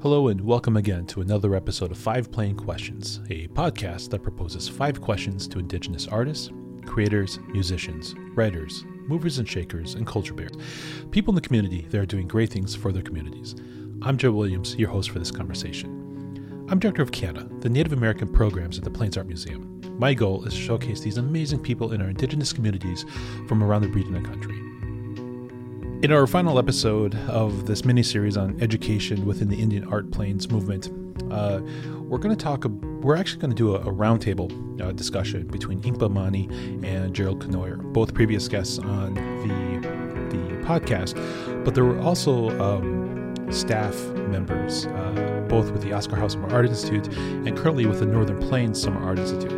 Hello, and welcome again to another episode of Five Plain Questions, a podcast that proposes five questions to Indigenous artists, creators, musicians, writers, movers and shakers, and culture bearers, people in the community that are doing great things for their communities. I'm Joe Williams, your host for this conversation. I'm director of CANA, the Native American programs at the Plains Art Museum. My goal is to showcase these amazing people in our Indigenous communities from around the region and country. In our final episode of this mini series on education within the Indian Art Plains movement, uh, we're going to talk. We're actually going to do a, a roundtable uh, discussion between Inkpa Mani and Gerald Cournoyer, both previous guests on the the podcast. But there were also um, staff members, uh, both with the Oscar Howe Summer Art Institute and currently with the Northern Plains Summer Art Institute.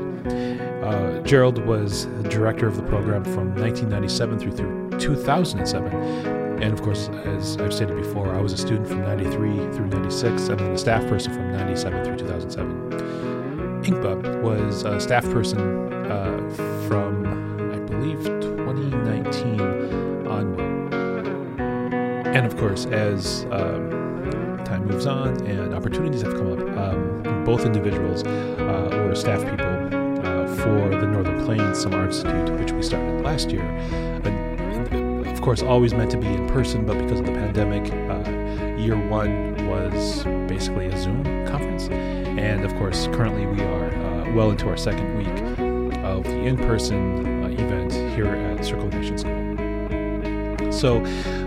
Uh, Gerald was director of the program from 1997 through, through 2007. And of course, as I've stated before, I was a student from 93 through 96, and then a staff person from 97 through 2007. Inkpa was a staff person uh, from, I believe, 2019 onward. And of course, as um, time moves on and opportunities have come up, um, both individuals uh, were staff people uh, for the Northern Plains Summer Institute, which we started last year. Of course, always meant to be in person, but because of the pandemic, uh, year one was basically a Zoom conference. And of course, currently we are uh, well into our second week of the in person uh, event here at Circle Nation School. So,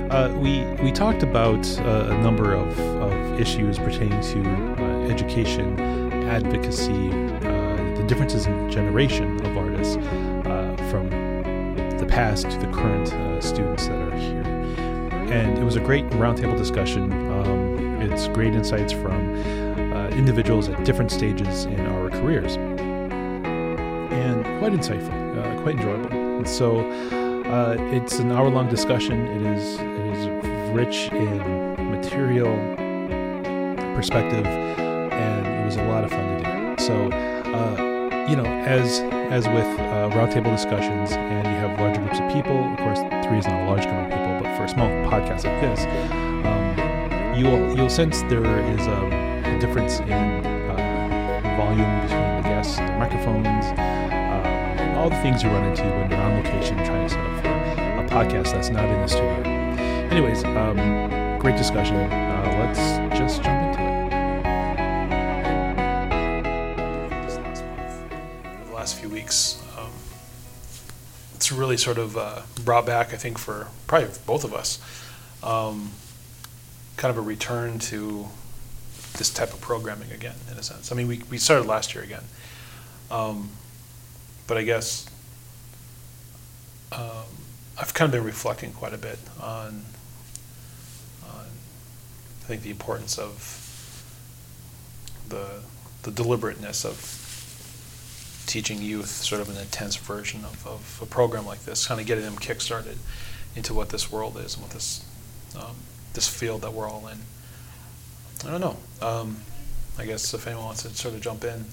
uh, we we talked about uh, a number of, of issues pertaining to uh, education, advocacy, the differences in generation of artists past to the current uh, students that are here. And it was a great roundtable discussion. Um, it's great insights from individuals at different stages in our careers, and quite insightful, quite enjoyable. And so. Uh, it's an hour-long discussion. It is it is rich in material, perspective, and it was a lot of fun to do. So, uh, you know, as as with uh, roundtable discussions, and you have larger groups of people. Of course, three is not a large group of people, but for a small podcast like this, um, you'll you'll sense there is a, difference in volume between the guests, the microphones all the things you run into when you're on location trying to set up a podcast that's not in the studio. Anyways, um, great discussion. Uh, let's just jump into really sort of uh, brought back, I think, for probably both of us, um, kind of a return to this type of programming again, in a sense. I mean, we, we started last year again. Um, but I guess um, I've kind of been reflecting quite a bit on, on I think the importance of the the deliberateness of teaching youth sort of an intense version of, of a program like this, kind of getting them kickstarted into what this world is and what this um, this field that we're all in. I don't know. Um, I guess if anyone wants to sort of jump in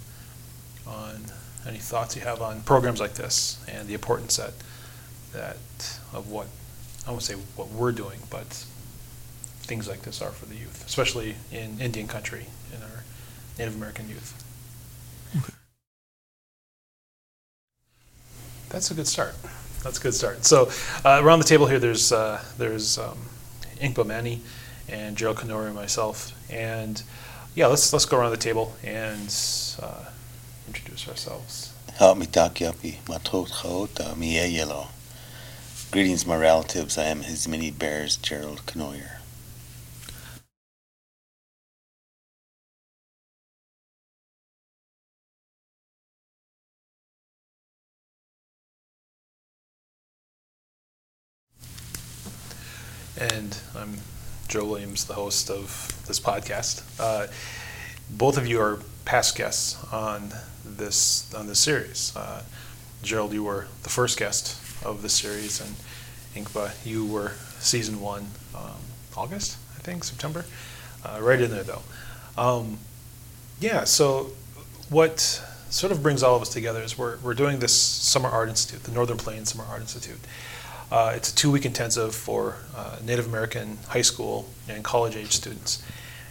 on any thoughts you have on programs like this and the importance that that of what I won't say what we're doing, but things like this are for the youth, especially in Indian country, in our Native American youth. Okay. That's a good start. That's a good start. So uh, around the table here, there's uh, there's um, Mani and Gerald Cournoyer and myself, and yeah, let's let's go around the table and. Uh, introduce ourselves. Greetings, my relatives. I am his many bears, Gerald Cournoyer. And I'm Joe Williams, the host of this podcast. Uh, both of you are past guests on this on this series. Uh, Gerald, you were the first guest of this series, and Inkpa, you were season one, um, August, I think, September, uh, right in there though. Um, yeah, so what sort of brings all of us together is we're, we're doing this Summer Art Institute, the Northern Plains Summer Art Institute. Uh, it's a two week intensive for uh, Native American high school and college age students.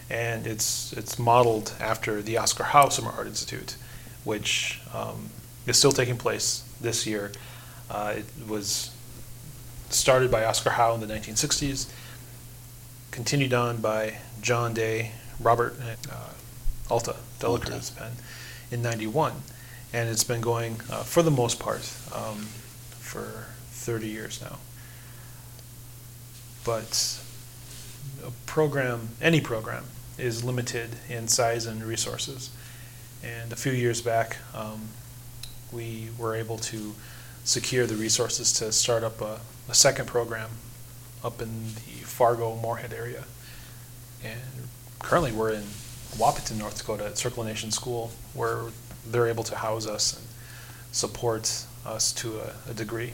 and it's it's modeled after the Oscar Howe Summer Art Institute, which um, is still taking place this year. Uh, it was started by Oscar Howe in the 1960s, continued on by John Day, Robert uh, Alta Delacruz pen in 91, and it's been going uh, for the most part um, for 30 years now. But a program, any program, is limited in size and resources. And a few years back, um, we were able to secure the resources to start up a, a second program up in the Fargo Moorhead area. And currently we're in Wahpeton, North Dakota at Circle Nation School, where they're able to house us and support us to a, a degree.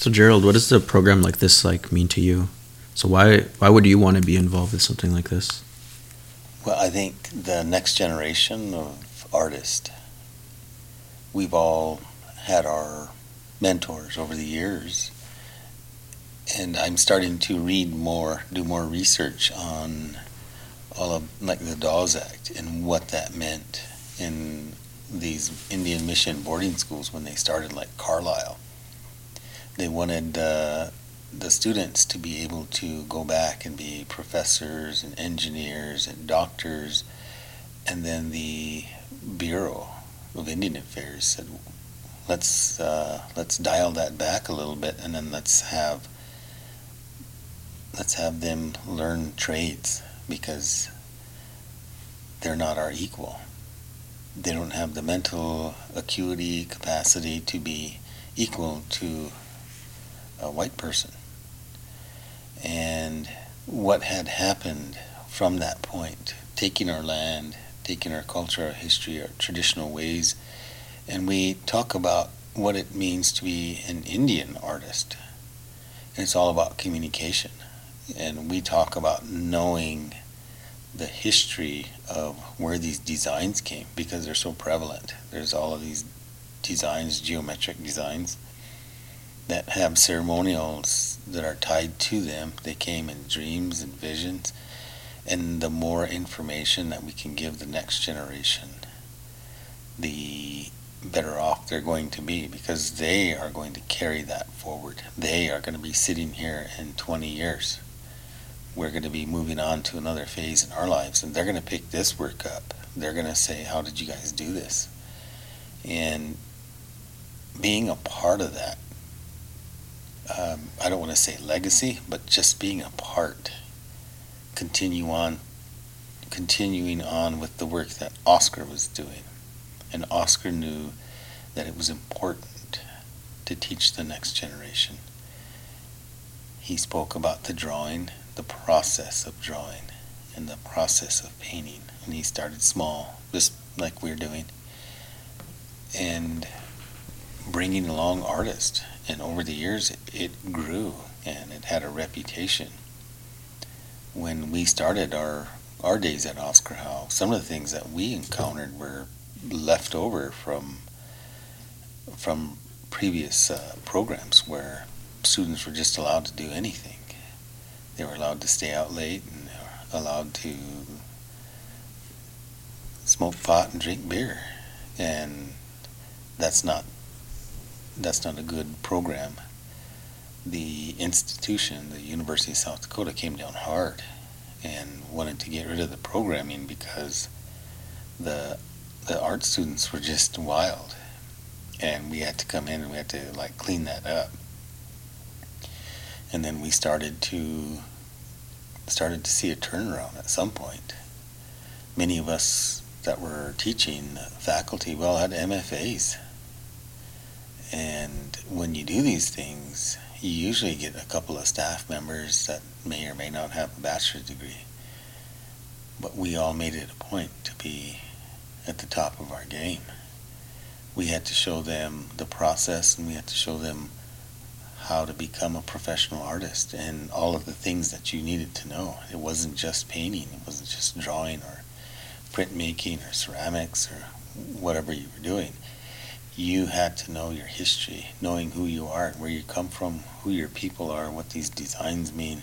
So Gerald, what does a program like this like mean to you? So why why would you want to be involved with something like this? Well, I think the next generation of artists, we've all had our mentors over the years, and I'm starting to read more, do more research on all of like the Dawes Act and what that meant in these Indian mission boarding schools when they started, like Carlisle. They wanted uh, the students to be able to go back and be professors and engineers and doctors, and then the Bureau of Indian Affairs said, "Let's uh, let's dial that back a little bit, and then let's have let's have them learn trades because they're not our equal. They don't have the mental acuity capacity to be equal to a white person." and what had happened from that point, taking our land, taking our culture, our history, our traditional ways, and we talk about what it means to be an Indian artist. And it's all about communication. And we talk about knowing the history of where these designs came because they're so prevalent. There's all of these designs, geometric designs that have ceremonials that are tied to them. They came in dreams and visions. And the more information that we can give the next generation, the better off they're going to be because they are going to carry that forward. They are going to be sitting here in 20 years. We're going to be moving on to another phase in our lives, and they're going to pick this work up. They're going to say, How did you guys do this? And being a part of that um, I don't want to say legacy, but just being a part, continue on, continuing on with the work that Oscar was doing, and Oscar knew that it was important to teach the next generation. He spoke about the drawing, the process of drawing, and the process of painting, and he started small, just like we're doing, and bringing along artists and over the years it grew and it had a reputation. When we started our our days at Oscar Howe, some of the things that we encountered were left over from from previous uh, programs where students were just allowed to do anything. They were allowed to stay out late and they were allowed to smoke pot and drink beer, and that's not that's not a good program. The institution, the University of South Dakota, came down hard and wanted to get rid of the programming because the the art students were just wild, and we had to come in and we had to like clean that up. And then we started to started to see a turnaround at some point. Many of us that were teaching faculty well had MFAs and when you do these things, you usually get a couple of staff members that may or may not have a bachelor's degree. But we all made it a point to be at the top of our game. We had to show them the process and we had to show them how to become a professional artist and all of the things that you needed to know. It wasn't just painting, it wasn't just drawing or printmaking or ceramics or whatever you were doing you had to know your history, knowing who you are, where you come from, who your people are, what these designs mean.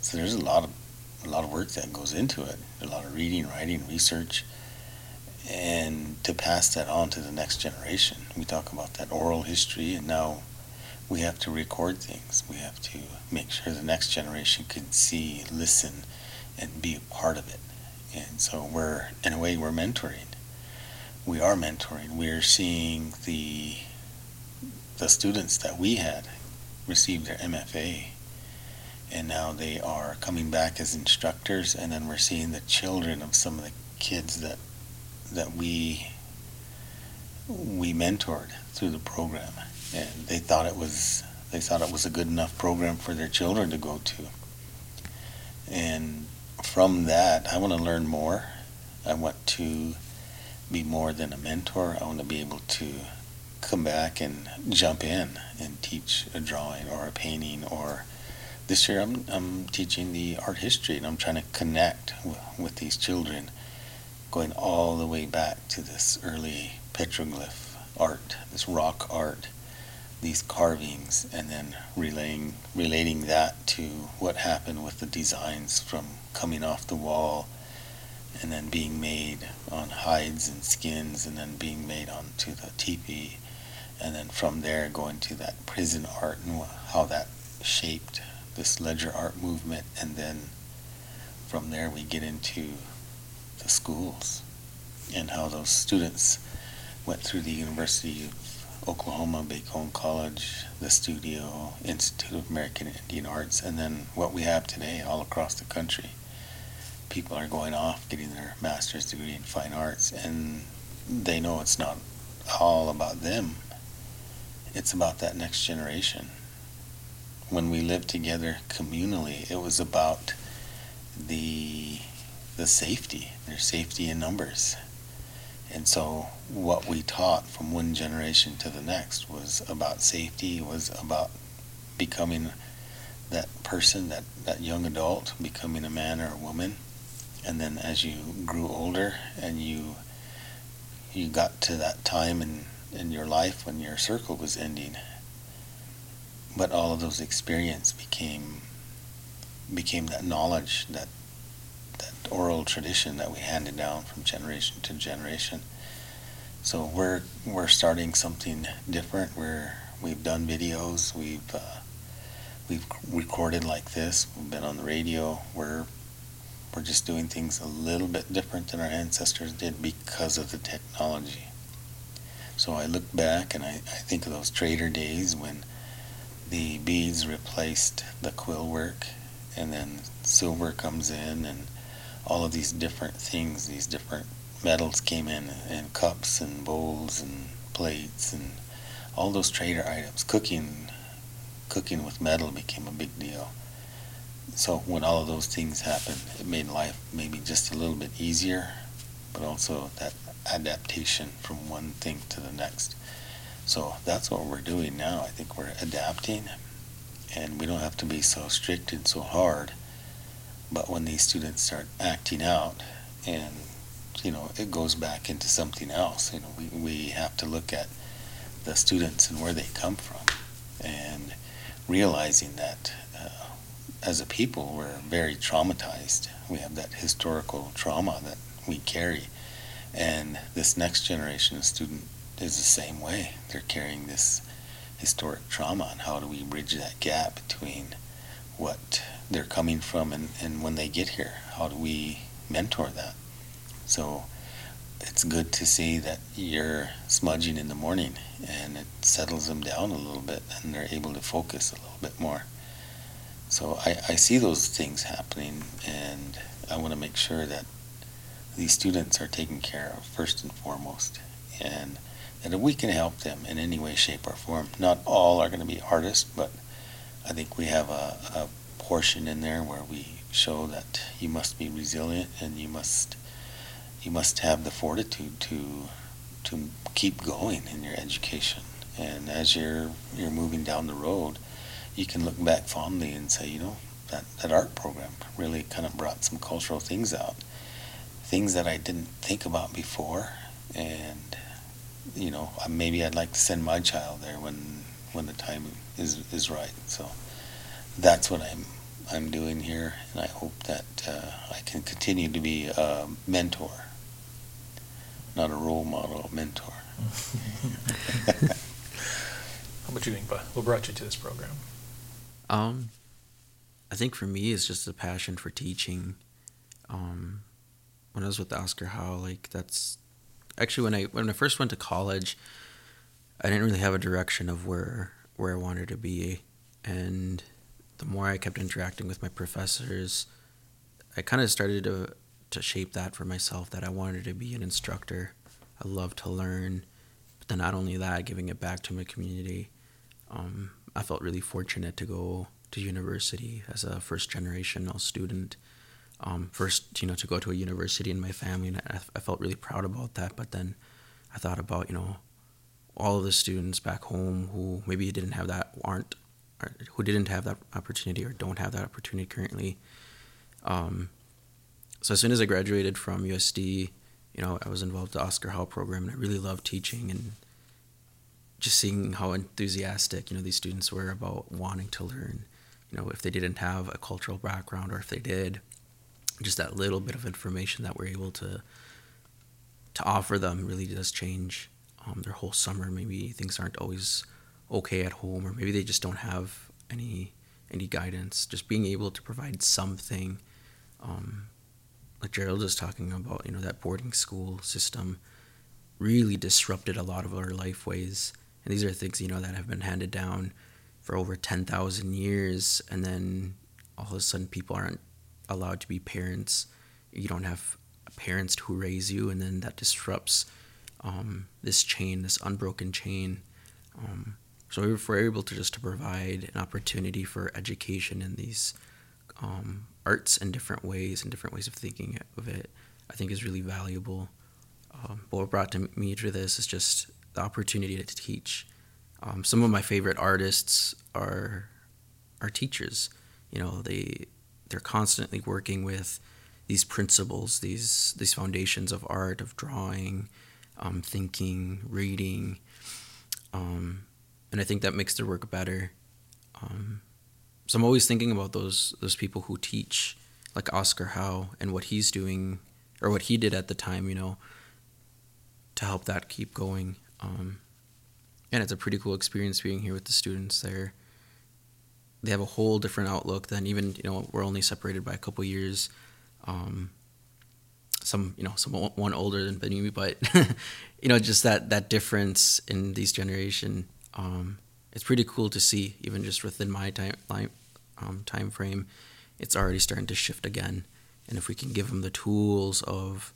So there's a lot of a lot of work that goes into it, a lot of reading, writing, research, and to pass that on to the next generation. We talk about that oral history, and now we have to record things. We have to make sure the next generation can see, listen, and be a part of it. And so we're, in a way, we're mentoring. We are mentoring. We're seeing the the students that we had receive their MFA, and now they are coming back as instructors, and then we're seeing the children of some of the kids that that we we mentored through the program, and they thought it was they thought it was a good enough program for their children to go to. And from that, I want to learn more. I want to be more than a mentor. I want to be able to come back and jump in and teach a drawing or a painting or this year I'm, I'm teaching the art history and I'm trying to connect w- with these children going all the way back to this early petroglyph art, this rock art, these carvings, and then relaying, relating that to what happened with the designs from coming off the wall and then being made on hides and skins and then being made onto the teepee and then from there going to that prison art and how that shaped this ledger art movement and then from there we get into the schools and how those students went through the University of Oklahoma, Bacone College, the Studio, Institute of American Indian Arts, and then what we have today all across the country. People are going off getting their master's degree in fine arts, and they know it's not all about them, it's about that next generation. When we lived together communally, it was about the the safety. their safety in numbers. And so what we taught from one generation to the next was about safety, was about becoming that person, that, that young adult, becoming a man or a woman. And then as you grew older and you you got to that time in, in your life when your circle was ending, but all of those experience became became that knowledge, that that oral tradition that we handed down from generation to generation. So we're we're starting something different. We're we've done videos. We've uh, we've recorded like this. We've been on the radio. We're we're just doing things a little bit different than our ancestors did because of the technology. So I look back and I, I think of those trader days when the beads replaced the quill work and then silver comes in and all of these different things, these different metals came in, and cups and bowls and plates and all those trader items. Cooking, cooking with metal became a big deal. So when all of those things happened, it made life maybe just a little bit easier, but also that adaptation from one thing to the next. So that's what we're doing now. I think we're adapting, and we don't have to be so strict and so hard but when these students start acting out and you know it goes back into something else you know we, we have to look at the students and where they come from and realizing that as a people we're very traumatized we have that historical trauma that we carry and this next generation of student is the same way they're carrying this historic trauma and how do we bridge that gap between what they're coming from and, and when they get here. How do we mentor that? So it's good to see that you're smudging in the morning and it settles them down a little bit and they're able to focus a little bit more. So I, I see those things happening and I want to make sure that these students are taken care of first and foremost and that we can help them in any way, shape, or form, not all are going to be artists, but I think we have a, a portion in there where we show that you must be resilient and you must you must have the fortitude to to keep going in your education. And as you're you're moving down the road, you can look back fondly and say, you know, that, that art program really kind of brought some cultural things out. Things that I didn't think about before and you know, maybe I'd like to send my child there when when the time is is right. So that's what I'm I'm doing here, and I hope that uh, I can continue to be a mentor, not a role model, a mentor. How about you Bud? What brought you to this program? Um, I think for me, it's just a passion for teaching. Um, when I was with Oscar Howe, like that's actually when I when I first went to college, I didn't really have a direction of where where I wanted to be, and the more I kept interacting with my professors, I kind of started to to shape that for myself that I wanted to be an instructor. I love to learn, but then not only that, giving it back to my community. Um, I felt really fortunate to go to university as a first generational student. Um, first, you know, to go to a university in my family, and I, I felt really proud about that. But then I thought about, you know, all of the students back home who maybe didn't have that, aren't, who didn't have that opportunity or don't have that opportunity currently. Um, so as soon as I graduated from USD, you know, I was involved in the Oscar Howe program, and I really loved teaching and just seeing how enthusiastic, you know, these students were about wanting to learn. You know, if they didn't have a cultural background, or if they did, just that little bit of information that we're able to to offer them really does change um, their whole summer. Maybe things aren't always okay at home, or maybe they just don't have any any guidance. Just being able to provide something, um, like Gerald is talking about, you know, that boarding school system really disrupted a lot of our life ways. And these are things, you know, that have been handed down for over 10,000 years. And then all of a sudden people aren't allowed to be parents. You don't have parents who raise you. And then that disrupts um, this chain, this unbroken chain. Um, so if we're able to just to provide an opportunity for education in these um, arts in different ways and different ways of thinking of it, I think is really valuable. Um, what brought to me to this is just the opportunity to teach. Um, some of my favorite artists are are teachers. You know, they they're constantly working with these principles, these these foundations of art, of drawing, um, thinking, reading, um, and I think that makes their work better. Um, so I'm always thinking about those those people who teach, like Oscar Howe, and what he's doing or what he did at the time. You know, to help that keep going. Um, and it's a pretty cool experience being here with the students there. They have a whole different outlook than even you know we're only separated by a couple years. Um, some you know some one older than me, but you know just that that difference in these generation. Um, it's pretty cool to see even just within my time um, time frame. It's already starting to shift again, and if we can give them the tools of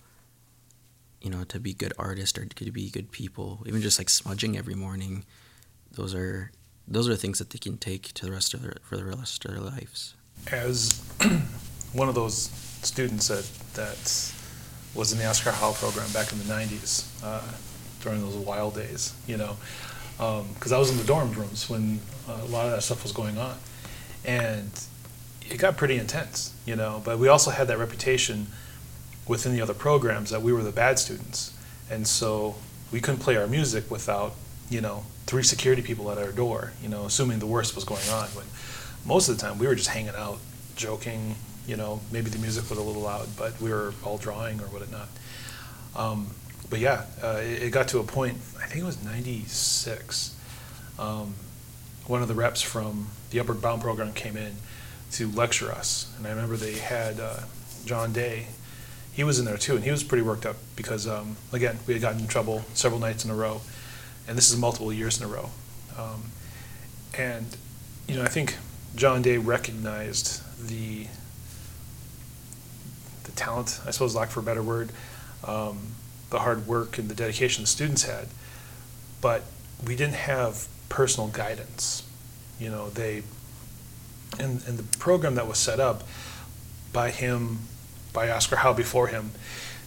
you know, to be good artists or to be good people, even just like smudging every morning, those are those are things that they can take to the rest of their for the rest of their lives. As one of those students that that was in the Oscar Howe program back in the '90s uh, during those wild days, you know, because um, I was in the dorm rooms when uh, a lot of that stuff was going on, and it got pretty intense, you know. But we also had that reputation within the other programs that we were the bad students. And so we couldn't play our music without, you know, three security people at our door, you know, assuming the worst was going on. But most of the time we were just hanging out, joking, you know, maybe the music was a little loud, but we were all drawing or whatnot. Um, but yeah, uh, it, it, got to a point, I think it was 96. Um, one of the reps from the Upward Bound program came in to lecture us. And I remember they had uh, John Day he was in there too, and he was pretty worked up because um, again we had gotten in trouble several nights in a row, and this is multiple years in a row, um, and you know I think John Day recognized the the talent, I suppose, lack for a better word, um, the hard work and the dedication the students had, but we didn't have personal guidance. You know, they and and the program that was set up by him by Oscar Howe before him,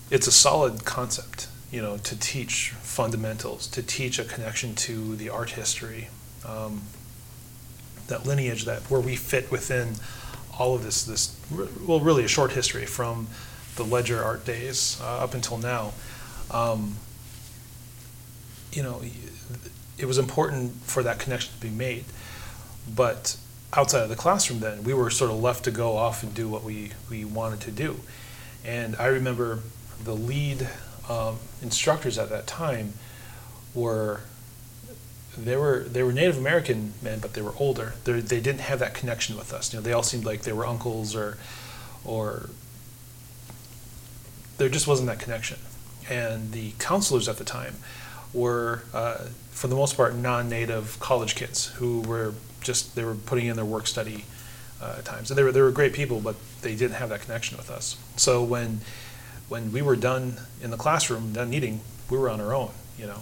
it's a solid concept, you know, to teach fundamentals, to teach a connection to the art history, um, that lineage that where we fit within all of this, this well, really a short history from the ledger art days uh, up until now. Um, you know, it was important for that connection to be made, but outside of the classroom then we were sort of left to go off and do what we, we wanted to do and i remember the lead um, instructors at that time were they were they were native american men but they were older. They they didn't have that connection with us. You know they all seemed like they were uncles or or there just wasn't that connection. And the counselors at the time were uh, for the most part non-native college kids who were just they were putting in their work study uh, times, and they were they were great people, but they didn't have that connection with us. So when when we were done in the classroom, done meeting, we were on our own, you know.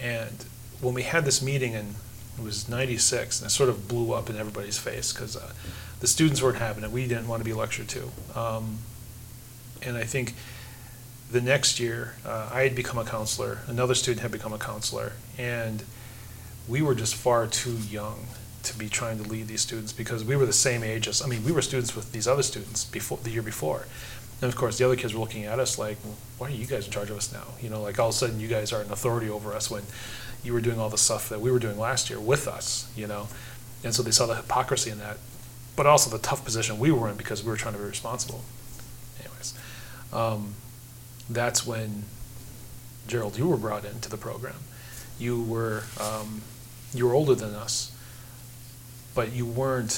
And when we had this meeting, and it was '96, and it sort of blew up in everybody's face because uh, the students weren't having it. We didn't want to be lectured to, um, and I think the next year, uh, I had become a counselor. Another student had become a counselor, and we were just far too young to be trying to lead these students because we were the same age as I mean we were students with these other students before the year before. And of course the other kids were looking at us like, why are you guys in charge of us now? You know, like all of a sudden you guys are an authority over us when you were doing all the stuff that we were doing last year with us, you know. And so they saw the hypocrisy in that, but also the tough position we were in because we were trying to be responsible. Anyways, um, that's when Gerald, you were brought into the program. You were um, you were older than us, but you weren't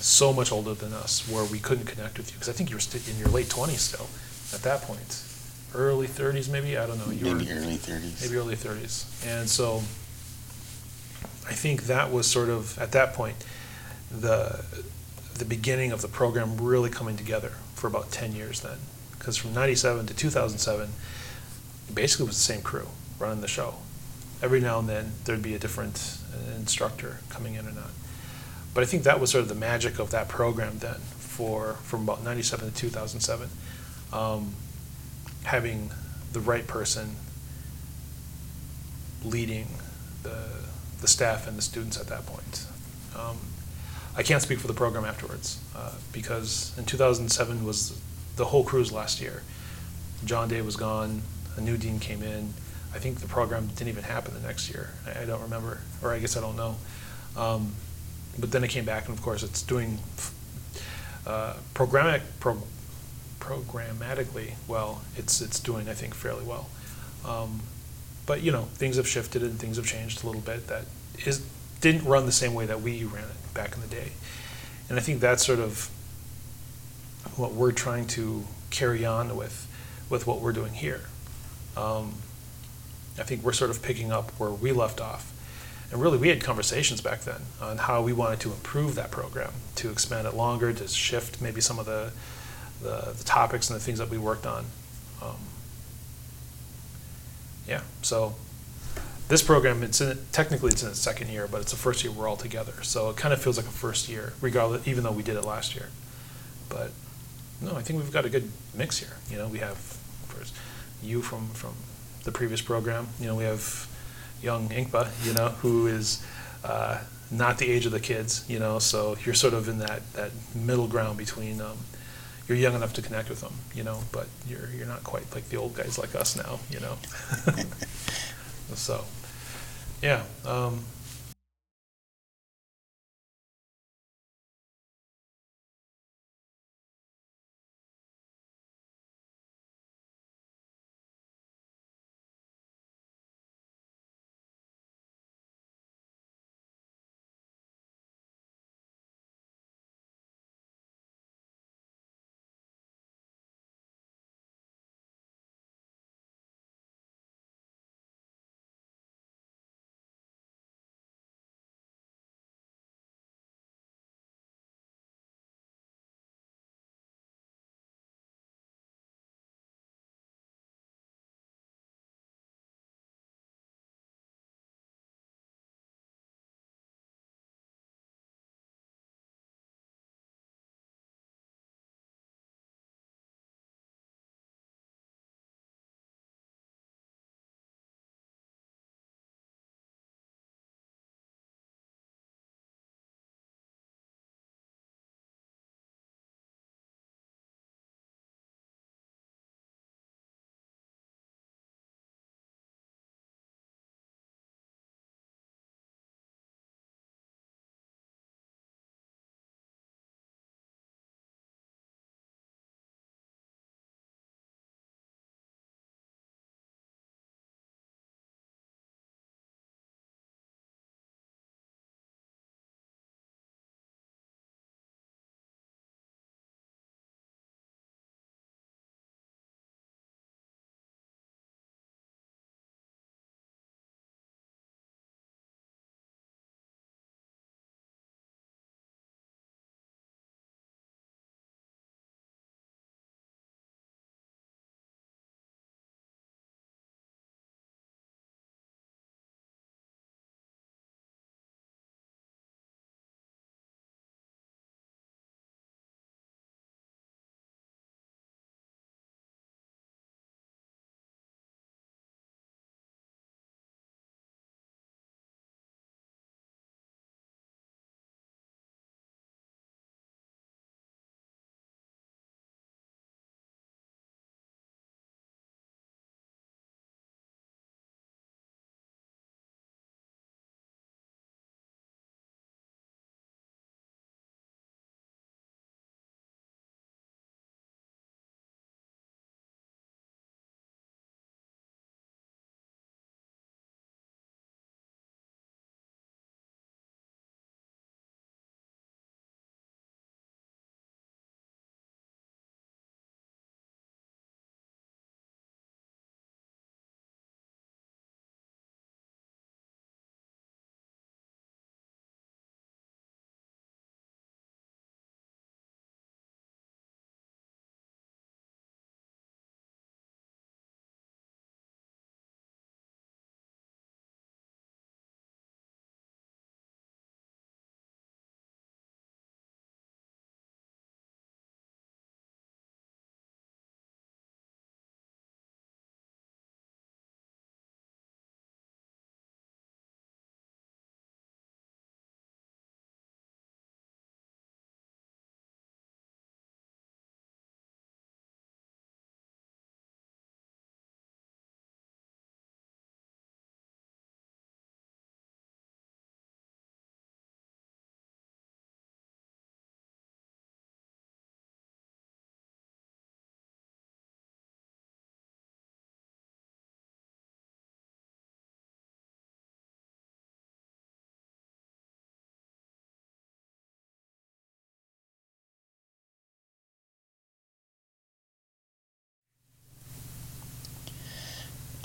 so much older than us where we couldn't connect with you because I think you were st- in your late twenties still at that point, early thirties maybe. I don't know. You maybe were, early 30s. maybe early 30s. And so I think that was sort of at that point the the beginning of the program really coming together for about 10 years then because from 97 to 2007 it basically was the same crew running the show every now and then there'd be a different uh, instructor coming in or not but i think that was sort of the magic of that program then for from about 97 to 2007 um, having the right person leading the, the staff and the students at that point. Um, I can't speak for the program afterwards uh, because in 2007 was the whole crew's last year. John Day was gone, a new dean came in. I think the program didn't even happen the next year. I, I don't remember, or I guess I don't know. Um, but then it came back, and of course, it's doing uh, programmatic, pro, programmatically well. It's it's doing, I think, fairly well. Um, but you know, things have shifted and things have changed a little bit. That is didn't run the same way that we ran it back in the day, and I think that's sort of what we're trying to carry on with with what we're doing here. Um, I think we're sort of picking up where we left off. And really, we had conversations back then on how we wanted to improve that program, to expand it longer, to shift maybe some of the, the, the topics and the things that we worked on. Um, yeah, so this program, it's in technically it's in its second year, but it's the first year we're all together. So it kind of feels like a first year, regardless, even though we did it last year. But no, I think we've got a good mix here. You know, we have you from from the previous program. You know, we have young Inkpa, you know, who is uh, not the age of the kids. You know, so you're sort of in that that middle ground between. Um, you're young enough to connect with them, you know, but you're you're not quite like the old guys like us now, you know. so, yeah. Um,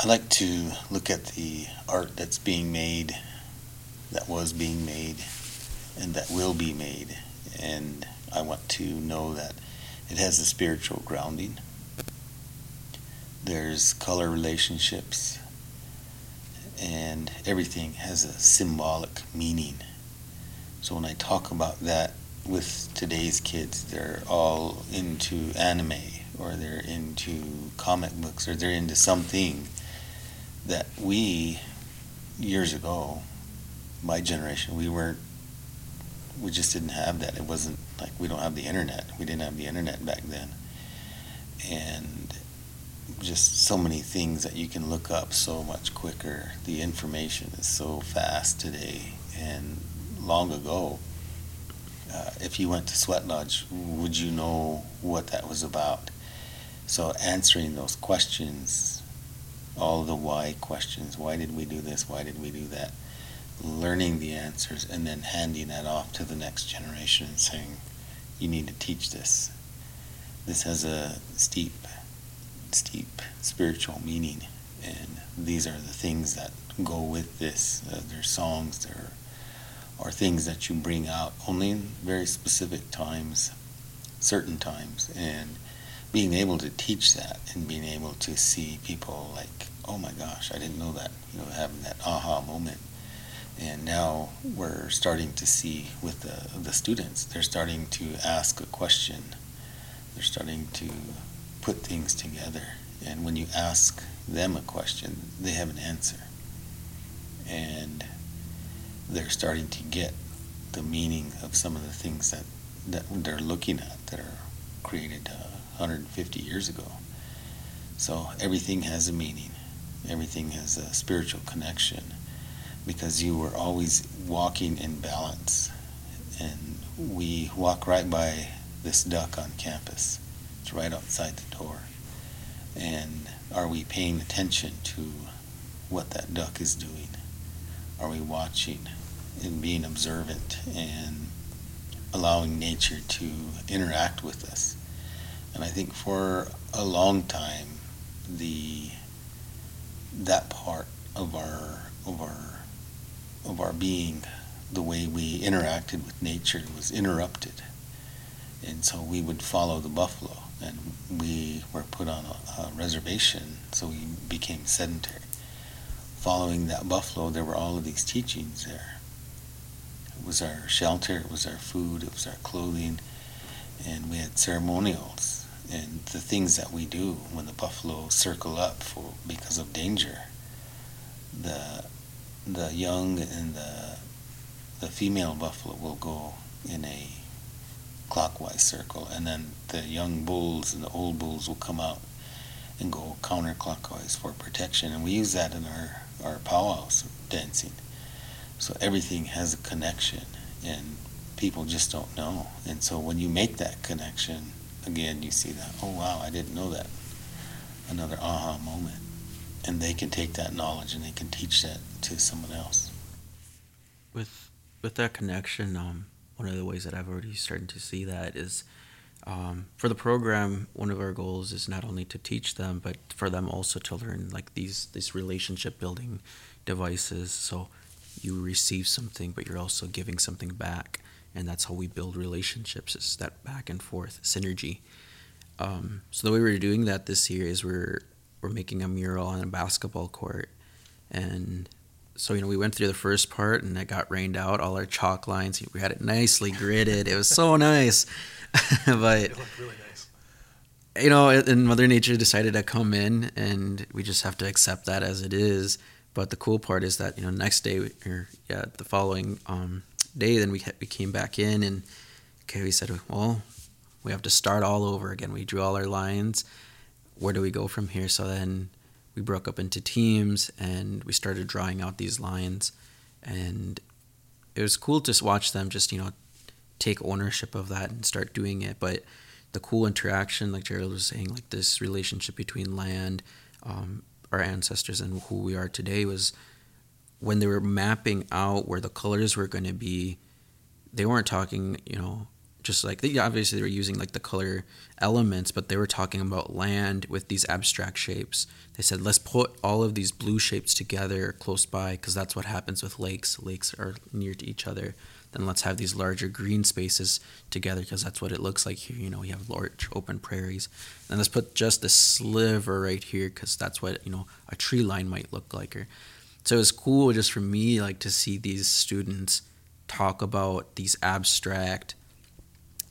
I like to look at the art that's being made, that was being made, and that will be made. And I want to know that it has a spiritual grounding. There's color relationships, and everything has a symbolic meaning. So when I talk about that with today's kids, they're all into anime or they're into comic books or they're into something that we years ago, my generation, we weren't. We just didn't have that. It wasn't like we don't have the internet. We didn't have the internet back then, and just so many things that you can look up so much quicker. The information is so fast today, and long ago, uh, if you went to Sweat Lodge, would you know what that was about? So answering those questions all the why questions. Why did we do this? Why did we do that? Learning the answers and then handing that off to the next generation and saying, you need to teach this. This has a steep, steep spiritual meaning, and these are the things that go with this. Uh, there's songs, there are things that you bring out only in very specific times, certain times, and being able to teach that and being able to see people like, oh my gosh, I didn't know that, you know, having that aha moment. And now we're starting to see with the, the students, they're starting to ask a question. They're starting to put things together. And when you ask them a question, they have an answer. And they're starting to get the meaning of some of the things that, that they're looking at that are created uh, 150 years ago. So everything has a meaning, everything has a spiritual connection because you were always walking in balance. And we walk right by this duck on campus, it's right outside the door. And are we paying attention to what that duck is doing? Are we watching and being observant and allowing nature to interact with us? And I think for a long time, the that part of our of our of our being, the way we interacted with nature, was interrupted, and so we would follow the buffalo, and we were put on a, a reservation, so we became sedentary. Following that buffalo, there were all of these teachings there. It was our shelter, it was our food, it was our clothing, and we had ceremonials and the things that we do when the buffalo circle up for because of danger. The the young and the the female buffalo will go in a clockwise circle, and then the young bulls and the old bulls will come out and go counterclockwise for protection. And we use that in our our powwows dancing. So everything has a connection, and people just don't know. And so when you make that connection again, you see that, oh wow, I didn't know that. Another aha moment. And they can take that knowledge and they can teach that to someone else. With with that connection, um, one of the ways that I've already started to see that is um, for the program, one of our goals is not only to teach them, but for them also to learn like these these relationship building devices. So you receive something, but you're also giving something back and that's how we build relationships is that back and forth synergy. Um, so the way we're doing that this year is we're we're making a mural on a basketball court. And so you know we went through the first part and it got rained out all our chalk lines we had it nicely gridded it was so nice. But it looked really nice. you know and mother nature decided to come in and we just have to accept that as it is but the cool part is that you know next day or yeah the following um, day, then we we came back in and okay, we said, well, we have to start all over again. We drew all our lines. Where do we go from here? So then we broke up into teams and we started drawing out these lines, and it was cool to watch them just you know take ownership of that and start doing it. But the cool interaction, like Gerald was saying, like this relationship between land, um, our ancestors, and who we are today was when they were mapping out where the colors were going to be, they weren't talking, you know, just like they obviously they were using like the color elements, but they were talking about land with these abstract shapes. They said let's put all of these blue shapes together close by because that's what happens with lakes. Lakes are near to each other. Then let's have these larger green spaces together because that's what it looks like here. You know, we have large open prairies. And let's put just a sliver right here because that's what you know a tree line might look like. Or so it was cool just for me like to see these students talk about these abstract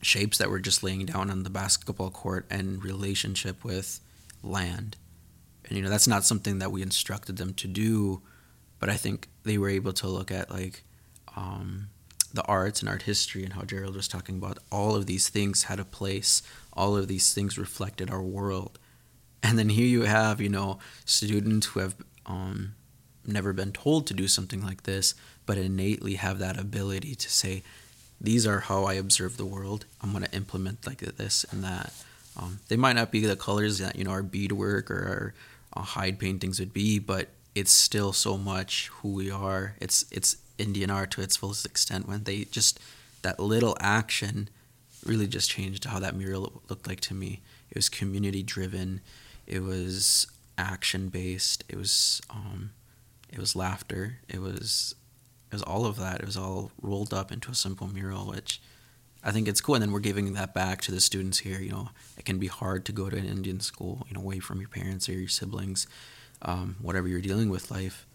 shapes that were just laying down on the basketball court and relationship with land. And you know, that's not something that we instructed them to do, but I think they were able to look at like um, the arts and art history and how Gerald was talking about all of these things had a place, all of these things reflected our world. And then here you have, you know, students who have um, never been told to do something like this, but innately have that ability to say, these are how I observe the world. I'm going to implement like this and that. Um, they might not be the colors that you know our beadwork or our uh, hide paintings would be, but it's still so much who we are. It's it's Indian art to its fullest extent when they just that little action really just changed how that mural looked like to me. It was community driven. It was action based. It was um, it was laughter. It was it was all of that. It was all rolled up into a simple mural, which I think it's cool. And then we're giving that back to the students here. You know, it can be hard to go to an Indian school, you know, away from your parents or your siblings, um, whatever you're dealing with life.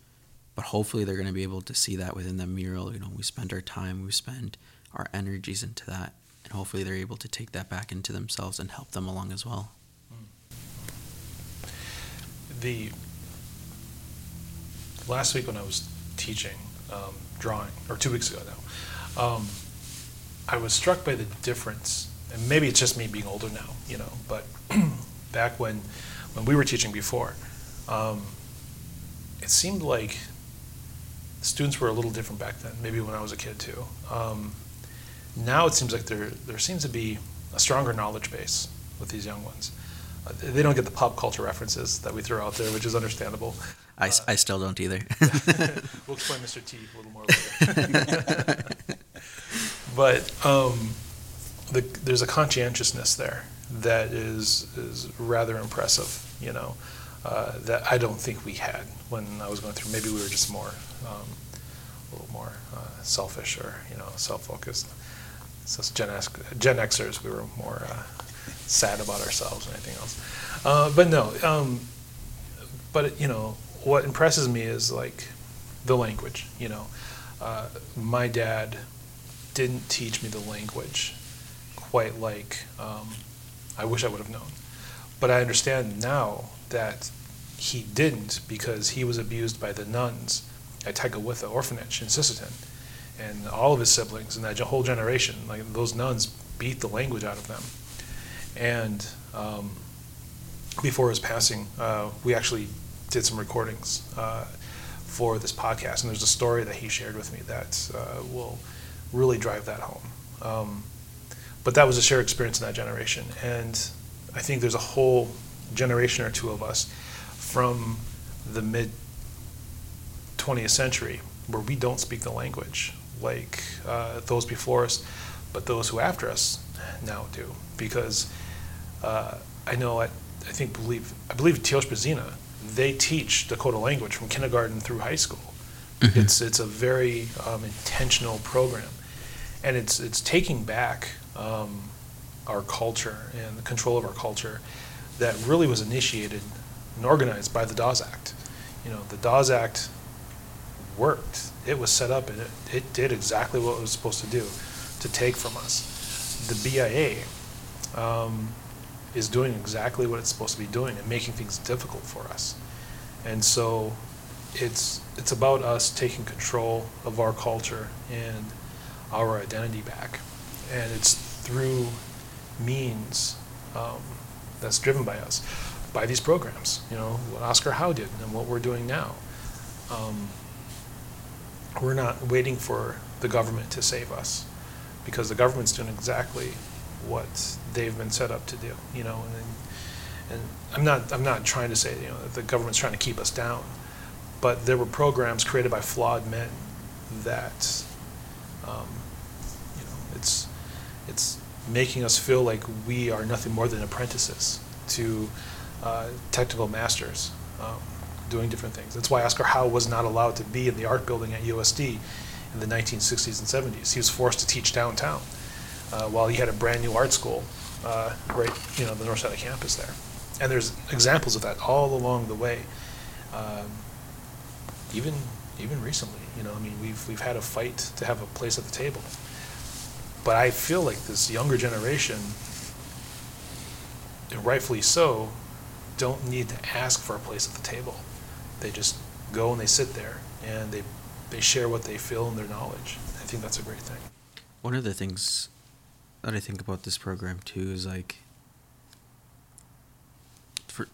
But hopefully they're going to be able to see that within the mural. You know, we spend our time, we spend our energies into that. And hopefully they're able to take that back into themselves and help them along as well. The last week when I was teaching, um, drawing, or two weeks ago now, um, I was struck by the difference, and maybe it's just me being older now, you know, but back when when we were teaching before, um, it seemed like students were a little different back then. Maybe when I was a kid too. Um, now it seems like there there seems to be a stronger knowledge base with these young ones. Uh, they don't get the pop culture references that we throw out there, which is understandable. I, uh, I still don't either. we'll explain Mr. T a little more later. but um, the, there's a conscientiousness there that is is rather impressive. You know, uh, that I don't think we had when I was going through. Maybe we were just more um, a little more uh, selfish or you know self-focused. So Gen, X, Gen Xers, we were more uh, sad about ourselves than anything else. Uh, but no, um, but you know, what impresses me is like the language. You know, uh, my dad didn't teach me the language quite like um, I wish I would have known. But I understand now that he didn't because he was abused by the nuns at Tekakwitha Orphanage in Sisseton. And all of his siblings and that whole generation, like those nuns beat the language out of them. And um, before his passing, uh, we actually did some recordings uh, for this podcast, and there's a story that he shared with me that uh, will really drive that home. Um, but that was a shared experience in that generation, and I think there's a whole generation or two of us from the mid 20th century where we don't speak the language like uh, those before us, but those who after us now do, because uh, I know I, I think believe I believe Tiospa Zina they teach Dakota language from kindergarten through high school. Mm-hmm. It's it's a very um, intentional program, and it's it's taking back um, our culture and the control of our culture that really was initiated and organized by the Dawes Act. You know, the Dawes Act worked. It was set up and it, it did exactly what it was supposed to do to take from us. The BIA um, is doing exactly what it's supposed to be doing and making things difficult for us. And so it's it's about us taking control of our culture and our identity back. And it's through means um, that's driven by us, by these programs. You know, what Oscar Howe did and what we're doing now. Um, we're not waiting for the government to save us because the government's doing exactly what they've been set up to do. You know, and and I'm not I'm not trying to say you know that the government's trying to keep us down, but there were programs created by flawed men that um, you know it's it's making us feel like we are nothing more than apprentices to uh, technical masters um, doing different things. That's why Oscar Howe was not allowed to be in the art building at USD in the 1960s and 70s. He was forced to teach downtown uh, while he had a brand new art school uh, right, you know, the north side of campus there. And there's examples of that all along the way. Um, even even recently, you know, I mean, we've we've had a fight to have a place at the table. But I feel like this younger generation, rightfully so, don't need to ask for a place at the table. They just go and they sit there and they they share what they feel and their knowledge. I think that's a great thing. One of the things that I think about this program too is like for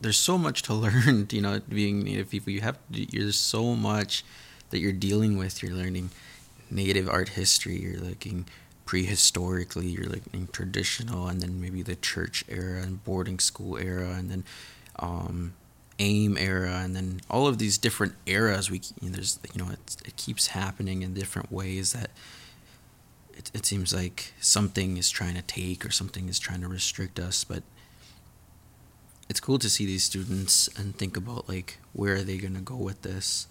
there's so much to learn, you know, being native people. You have there's so much that you're dealing with. You're learning native art history. You're looking prehistorically. You're looking traditional, and then maybe the church era and boarding school era, and then um, AIM era, and then all of these different eras. We you know, there's you know it, it keeps happening in different ways that it, it seems like something is trying to take or something is trying to restrict us but it's cool to see these students and think about like where are they going to go with this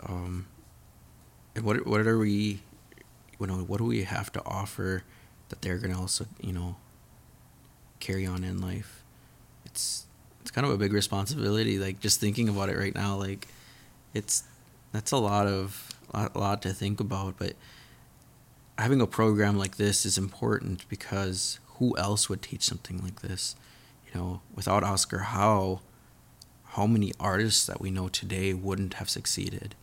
um, and what what are we you know what do we have to offer that they're going to also you know carry on in life it's it's kind of a big responsibility like just thinking about it right now like it's that's a lot of a lot to think about but having a program like this is important because who else would teach something like this? You know, without Oscar Howe, how many artists that we know today wouldn't have succeeded?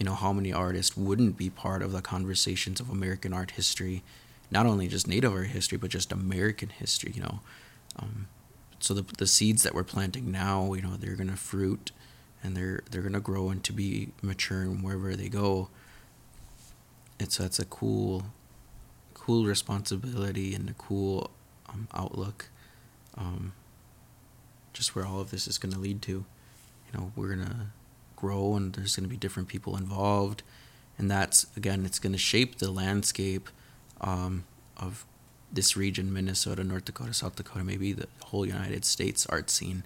You know, how many artists wouldn't be part of the conversations of American art history, not only just Native art history, but just American history, you know? Um, so the, the seeds that we're planting now, you know, they're to fruit and they're, they're to grow and to be mature and wherever they go it's it's a cool cool responsibility and a cool um, outlook um, just where all of this is to lead to you know we're to grow and there's going to be different people involved and that's again it's going to shape the landscape um, of this region minnesota north dakota south dakota maybe the whole united states art scene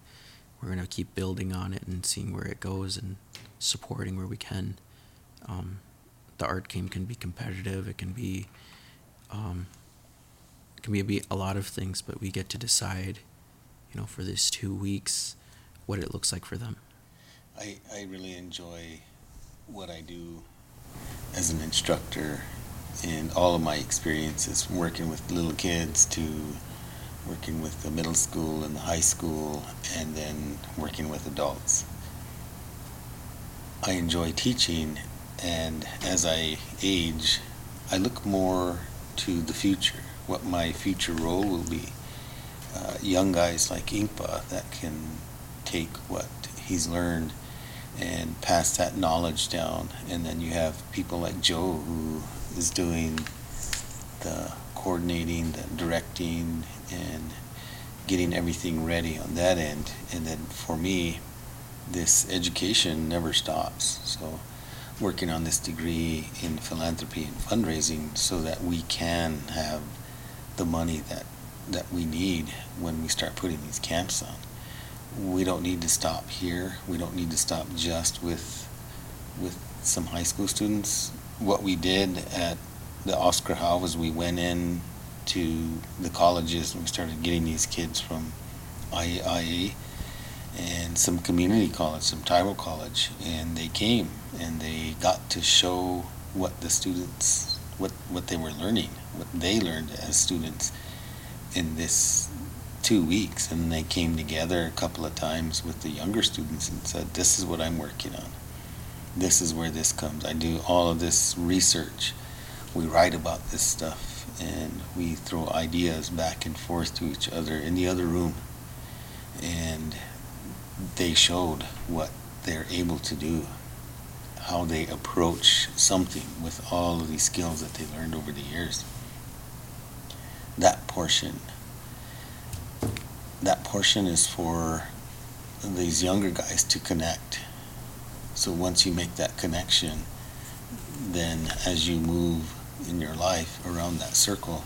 we're going to keep building on it and seeing where it goes and supporting where we can um, the art game can be competitive. It can be, um, it can be a, lot of things, but we get to decide, you know, for this two weeks, what it looks like for them. I, I really enjoy what I do as an instructor in all of my experiences from working with little kids to working with the middle school and the high school and then working with adults. I enjoy teaching and as I age, I look more to the future, what my future role will be. Uh, young guys like Inkpa that can take what he's learned and pass that knowledge down. And then you have people like Joe who is doing the coordinating, the directing, and getting everything ready on that end. And then for me, this education never stops. So working on this degree in philanthropy and fundraising so that we can have the money that that we need when we start putting these camps on. We don't need to stop here. We don't need to stop just with with some high school students. What we did at the Oscar Howe was we went in to the colleges and we started getting these kids from IAIA and some community college, some tribal college, and they came and they got to show what the students, what what they were learning, what they learned as students in this two weeks, and they came together a couple of times with the younger students and said, "This is what I'm working on. This is where this comes. I do all of this research. We write about this stuff, and we throw ideas back and forth to each other in the other room." And they showed what they're able to do, how they approach something with all of these skills that they learned over the years. That portion, that portion is for these younger guys to connect. So once you make that connection, then as you move in your life around that circle,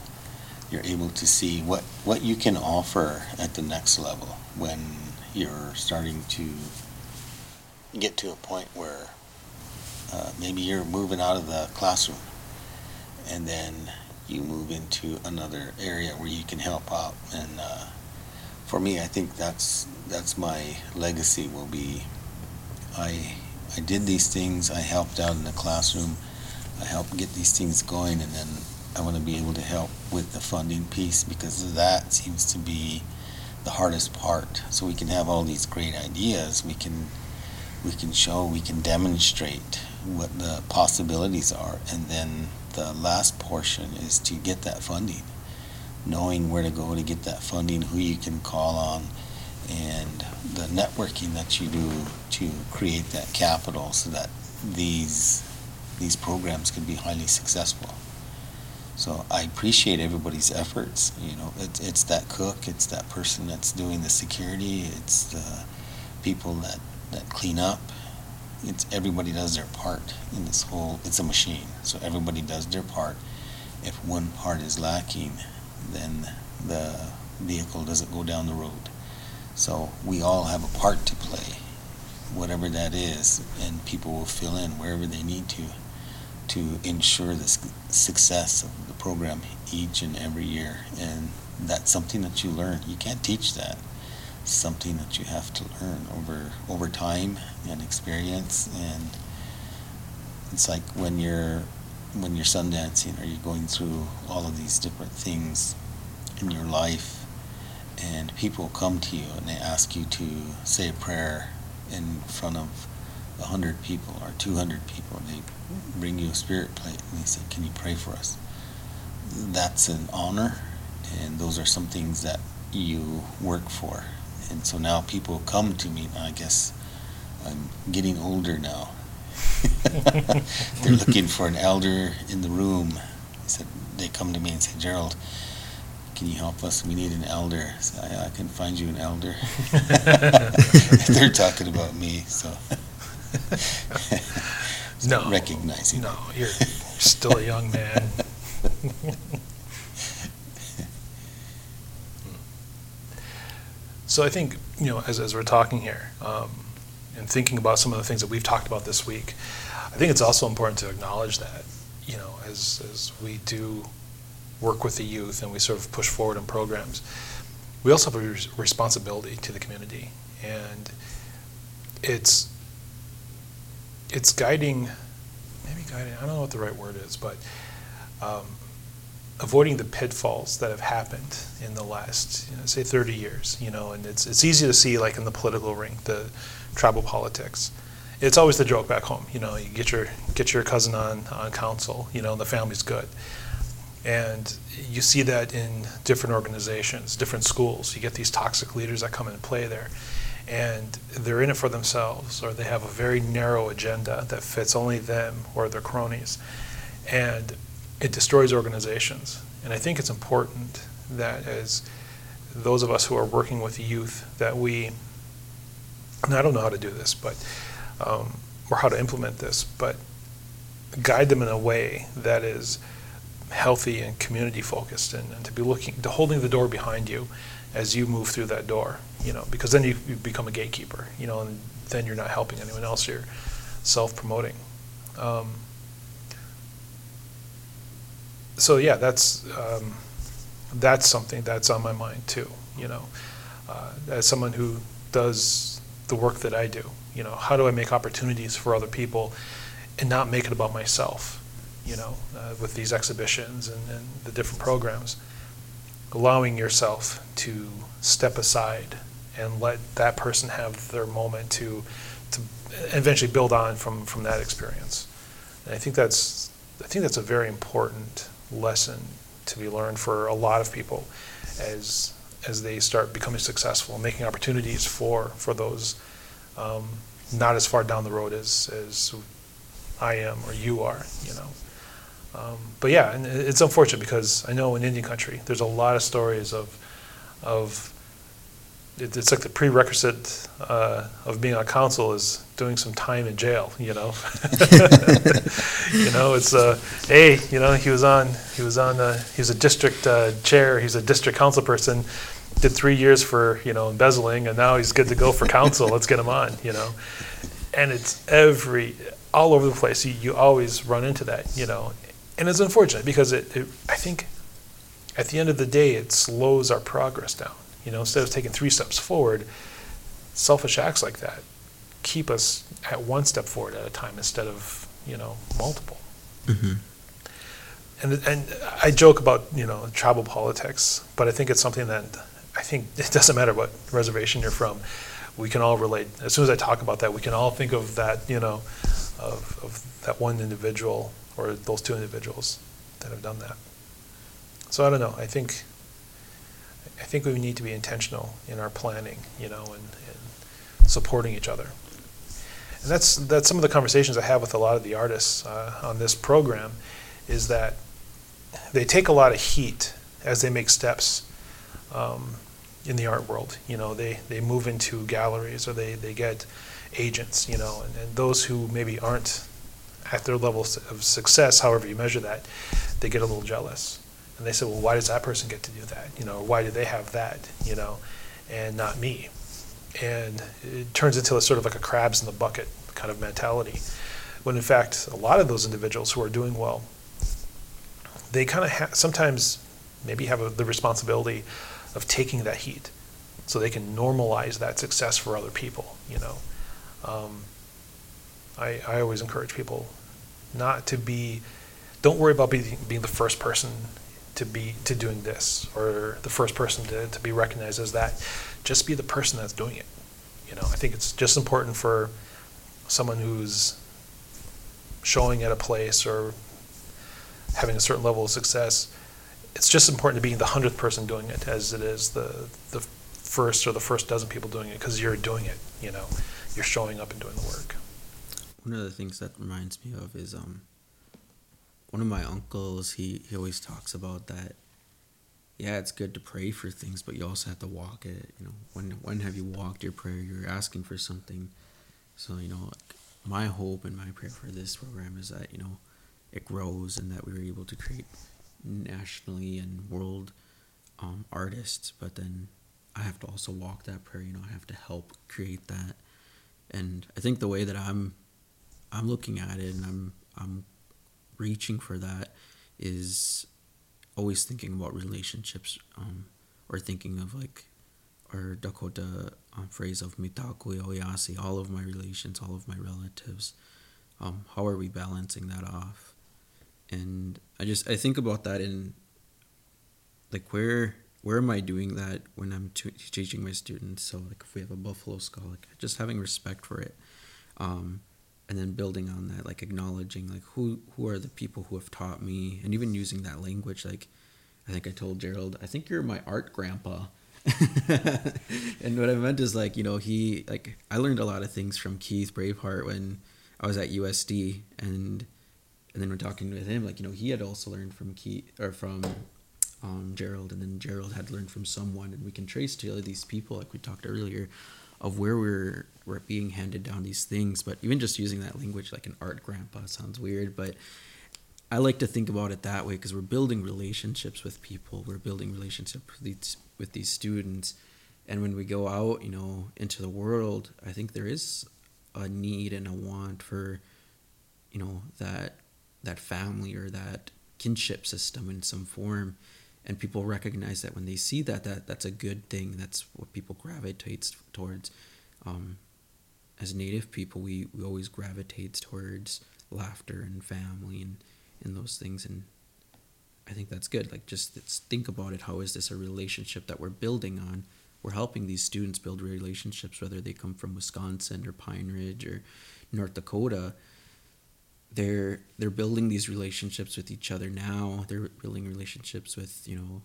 you're able to see what, what you can offer at the next level when you're starting to get to a point where uh, maybe you're moving out of the classroom and then you move into another area where you can help out and uh, for me I think that's that's my legacy will be I I did these things I helped out in the classroom I helped get these things going and then I want to be able to help with the funding piece because that seems to be the hardest part. So we can have all these great ideas we can we can show we can demonstrate what the possibilities are and then the last portion is to get that funding knowing where to go to get that funding who you can call on and the networking that you do to create that capital so that these these programs can be highly successful. So I appreciate everybody's efforts you know it, it's that cook it's that person that's doing the security it's the people that that clean up. It's everybody does their part in this whole it's a machine so everybody does their part. If one part is lacking then the vehicle doesn't go down the road. So we all have a part to play whatever that is and people will fill in wherever they need to to ensure the success of the program each and every year. And that's something that you learn. You can't teach that. It's something that you have to learn over over time and experience. And it's like when you're when you're sun dancing or you're going through all of these different things in your life and people come to you and they ask you to say a prayer in front of a hundred people or 200 people and they bring you a spirit plate and they say can you pray for us that's an honor and those are some things that you work for and so now people come to me. I guess I'm getting older now. They're looking for an elder in the room. They said they come to me and say, Gerald, can you help us? We need an elder. So I, I can find you an elder. They're talking about me, so. no, recognizing. No, you're still a young man. So I think, you know, as, as we're talking here um, and thinking about some of the things that we've talked about this week, I think it's also important to acknowledge that, you know, as, as we do work with the youth and we sort of push forward in programs, we also have a responsibility to the community. And it's, it's guiding, maybe guiding, I don't know what the right word is, but um, avoiding the pitfalls that have happened in the last, you know, say, 30 years. You know, and it's it's easy to see like in the political ring, the tribal politics. It's always the joke back home. You know, you get your get your cousin on on council. You know, and the family's good. And you see that in different organizations, different schools. You get these toxic leaders that come and play there. And they're in it for themselves, or they have a very narrow agenda that fits only them or their cronies. And it destroys organizations. And I think it's important that as those of us who are working with youth, that we, and I don't know how to do this, but, um, or how to implement this, but guide them in a way that is healthy and community focused and, and to be looking, to holding the door behind you as you move through that door, you know, because then you, you become a gatekeeper, you know, and then you're not helping anyone else, you're self promoting. Um, so yeah, that's um, that's something that's on my mind too. You know, uh, as someone who does the work that I do, you know, how do I make opportunities for other people and not make it about myself? You know, uh, with these exhibitions and, and the different programs, allowing yourself to step aside and let that person have their moment to to eventually build on from from that experience. And I think that's I think that's a very important lesson to be learned for a lot of people as as they start becoming successful, and making opportunities for for those um, not as far down the road as as I am or you are, you know. Um, but yeah, and it's unfortunate because I know in Indian country there's a lot of stories of of it, it's like the prerequisite uh, of being on council is doing some time in jail. You know, you know, it's uh, hey, you know, he was on, he was on, uh, he was a district uh, chair, he's a district council person, did three years for you know embezzling, and now he's good to go for council. Let's get him on. You know, and it's every all over the place. You, you always run into that. You know, and it's unfortunate because it, it I think at the end of the day it slows our progress down you know, instead of taking three steps forward, selfish acts like that keep us at one step forward at a time instead of you know multiple. Mm-hmm. And and I joke about you know tribal politics, but I think it's something that I think it doesn't matter what reservation you're from, we can all relate. As soon as I talk about that, we can all think of that you know of, of that one individual or those two individuals that have done that. So I don't know. I think I think we need to be intentional in our planning, you know, and, and supporting each other. And that's that's some of the conversations I have with a lot of the artists uh, on this program, is that they take a lot of heat as they make steps um, in the art world. You know, they they move into galleries or they they get agents. You know, and, and those who maybe aren't at their level of success, however you measure that, they get a little jealous and they say, well, why does that person get to do that? You know, why do they have that? You know, and not me? And it turns into a sort of like a crabs in the bucket kind of mentality. When in fact, a lot of those individuals who are doing well, they kind of ha- sometimes maybe have a, the responsibility of taking that heat, so they can normalize that success for other people. You know, um, I I always encourage people not to be. Don't worry about being, being the first person to be to doing this or the first person to, to be recognized as that just be the person that's doing it. You know i think it's just important for someone who's showing at a place or having a certain level of success. It's just important to be the hundredth person doing it as it is the the first or the first dozen people doing it because you're doing it you know. You're showing up and doing the work. One of the things that reminds me of is um one of my uncles he, he always talks about that yeah it's good to pray for things but you also have to walk it you know. When when have you walked your prayer? You're asking for something. So you know my hope and my prayer for this program is that you know it grows and that we are able to create nationally and world um, artists but then i have to also walk that prayer you know. I have to help create that. And i think the way that i'm i'm looking at it and i'm i'm reaching for that is always thinking about relationships um, or thinking of like our Dakota um, phrase of mitakuye oyasin, all of my relations, all of my relatives. Um, how are we balancing that off? And I just I think about that in like where where am I doing that when I'm t- teaching my students? So like if we have a buffalo skull, like just having respect for it. Um, and then building on that like acknowledging like who who are the people who have taught me and even using that language like i think i told gerald i think you're my art grandpa. And what i meant is like you know he like i learned a lot of things from keith braveheart when i was at usd and and then we're talking with him like you know he had also learned from keith or from um, gerald and then gerald had learned from someone and we can trace to these people like we talked earlier of where we're we're being handed down these things. But even just using that language like an art grandpa sounds weird, but I like to think about it that way because we're building relationships with people. We're building relationships with these, with these students, and when we go out, you know, into the world, I think there is a need and a want for, you know, that that family or that kinship system in some form and people recognize that when they see that that that's a good thing that's what people gravitate towards um, as native people we, we always gravitate towards laughter and family and, and those things and i think that's good like just think about it how is this a relationship that we're building on we're helping these students build relationships whether they come from wisconsin or pine ridge or north dakota they're they're building these relationships with each other now. They're building relationships with you know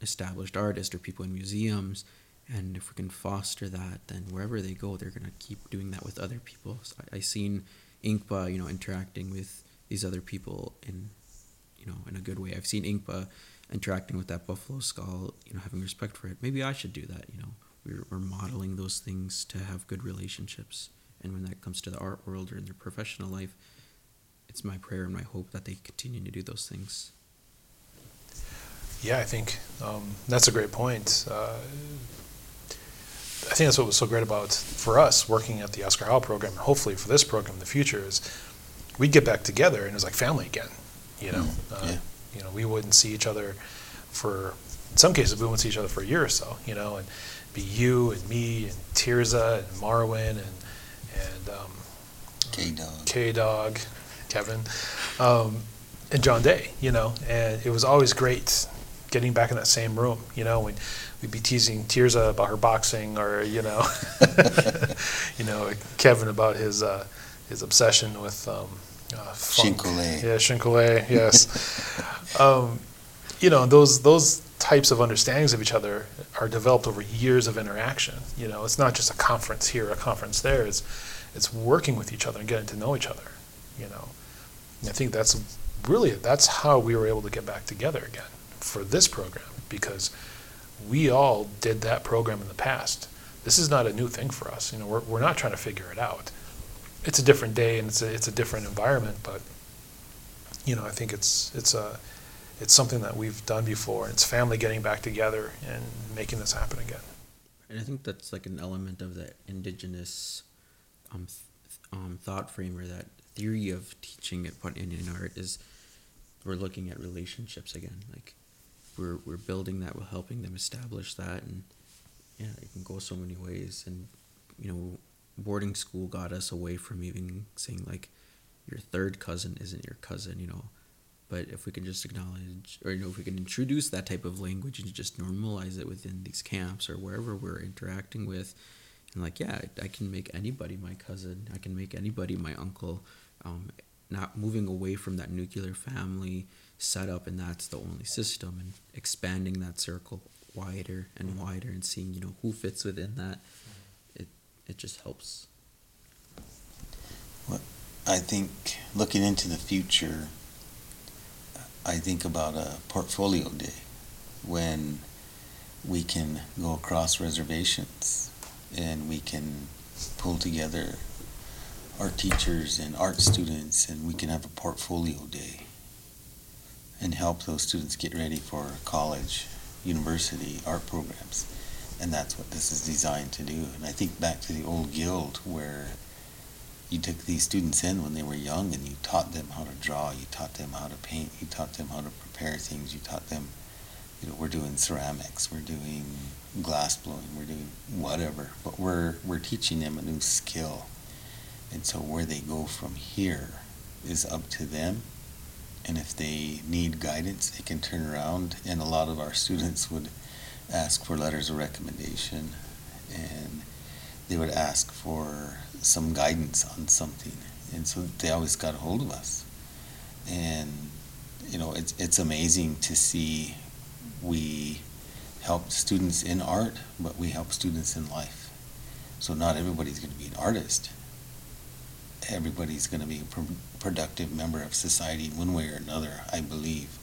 established artists or people in museums. And if we can foster that, then wherever they go, they're gonna keep doing that with other people. So I, I seen Inkpa, you know, interacting with these other people in, you know, in a good way. I've seen Inkpa interacting with that buffalo skull, you know, having respect for it. Maybe I should do that, you know. we're, we're modeling those things to have good relationships. And when that comes to the art world or in their professional life, it's my prayer and my hope that they continue to do those things. Yeah, I think um, that's a great point. Uh, I think that's what was so great about for us working at the Oscar Howe program, and hopefully for this program in the future, is we'd get back together and it was like family again. You know, Mm, uh, yeah. you know, we wouldn't see each other for in some cases we wouldn't see each other for a year or so. You know, and be you and me and Tirza and Marwin and and um, K Dog. K Dog, Kevin, um, and John Day, you know, and it was always great getting back in that same room, you know, when we'd be teasing Tirza about her boxing or, you know, you know, Kevin about his, uh, his obsession with, um, uh, funk. Shinkole. Yeah, Shinkole, yes. um, you know, those, those types of understandings of each other are developed over years of interaction. You know, it's not just a conference here, a conference there. It's, it's working with each other and getting to know each other. You know, and I think that's really that's how we were able to get back together again for this program because we all did that program in the past. This is not a new thing for us. You know, we're we're not trying to figure it out. It's a different day and it's a it's a different environment, but you know, I think it's it's a it's something that we've done before. It's family getting back together and making this happen again. And I think that's like an element of the indigenous um, th- um, thought frame or that theory of teaching at Point Indian art is we're looking at relationships again. Like we're we're building that, we're helping them establish that, and yeah, it can go so many ways. And you know, boarding school got us away from even saying like your third cousin isn't your cousin. You know, but if we can just acknowledge, or you know, if we can introduce that type of language and just normalize it within these camps or wherever we're interacting with, and like, yeah, I, can make anybody my cousin. I can make anybody my uncle. Um, not moving away from that nuclear family setup, and that's the only system, and expanding that circle wider and mm-hmm. wider, and seeing you know who fits within that. Mm-hmm. It it just helps. I think looking into the future, I think about a portfolio day when we can go across reservations and we can pull together art teachers and art students and we can have a portfolio day and help those students get ready for college, university, art programs. And that's what this is designed to do. And I think back to the old guild where you took these students in when they were young and you taught them how to draw, you taught them how to paint, you taught them how to prepare things, you taught them, you know, we're doing ceramics, we're doing glass blowing, we're doing whatever, but we're we're teaching them a new skill. And so where they go from here is up to them. And if they need guidance, they can turn around and a lot of our students would ask for letters of recommendation and they would ask for some guidance on something, and so they always got a hold of us. And you know, it's it's amazing to see we help students in art, but we help students in life. So not everybody's going to be an artist. Everybody's going to be a pro- productive member of society one way or another, I believe.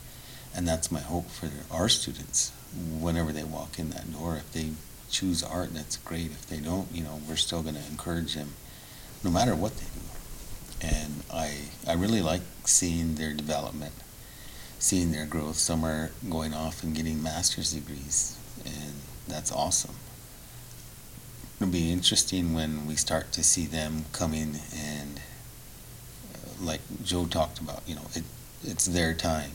And that's my hope for our students whenever they walk in that door. If they choose art, that's great. If they don't, you know, we're still going to encourage them no matter what they do. And I, I really like seeing their development, seeing their growth. Some are going off and getting master's degrees, and that's awesome. It'll be interesting when we start to see them coming and, uh, like Joe talked about, you know, it, it's their time,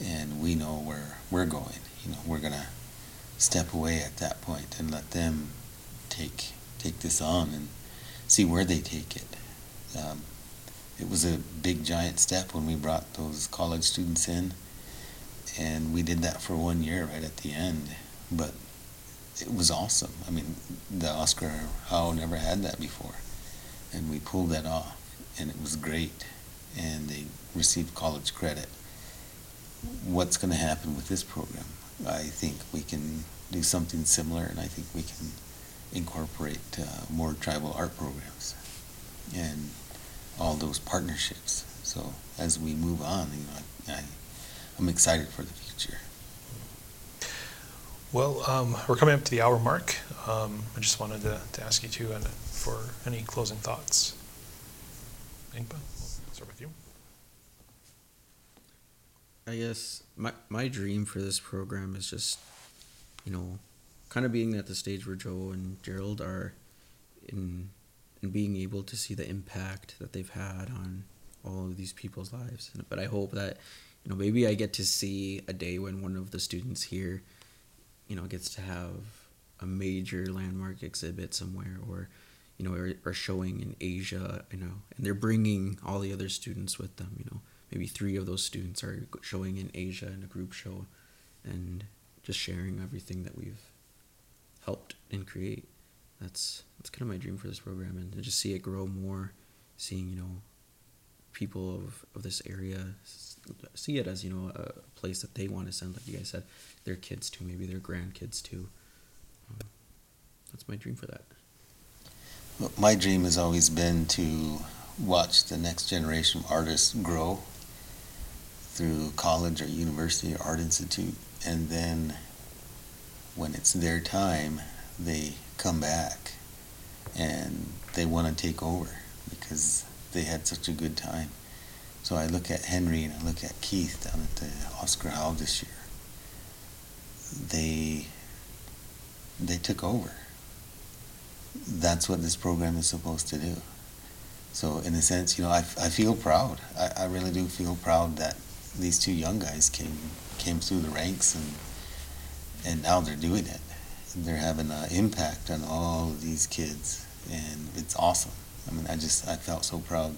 and we know where we're going. You know, we're gonna step away at that point and let them take take this on and see where they take it. Um, it was a big giant step when we brought those college students in, and we did that for one year right at the end. But it was awesome. I mean, the Oscar Howe never had that before, and we pulled that off, and it was great. And they received college credit. What's going to happen with this program? I think we can do something similar, and I think we can incorporate uh, more tribal art programs and all those partnerships. So as we move on, you know, I, I, I'm excited for the future. Well, um, we're coming up to the hour mark. um, I just wanted to, to ask you two and for any closing thoughts. We'll start with you. I guess my my dream for this program is just, you know, kind of being at the stage where Joe and Gerald are, in, and being able to see the impact that they've had on all of these people's lives. But I hope that, you know, maybe I get to see a day when one of the students here, you know, gets to have a major landmark exhibit somewhere or you know are, are showing in asia you know and they're bringing all the other students with them you know. Maybe three of those students are showing in asia in a group show and just sharing everything that we've helped and create. That's that's kind of my dream for this program and to just see it grow more seeing you know people of, of this area see it as you know a place that they want to send like you guys said their kids to maybe their grandkids to um, that's my dream for that. My dream has always been to watch the next generation of artists grow through college or university or art institute, and then when it's their time, they come back and they want to take over because they had such a good time. So I look at Henry and I look at Keith down at the Oscar Howe this year. They they took over that's what this program is supposed to do. So in a sense, you know, I, I feel proud. I, I really do feel proud that these two young guys came came through the ranks and and now they're doing it. They're having an impact on all of these kids, and it's awesome. I mean, I just I felt so proud.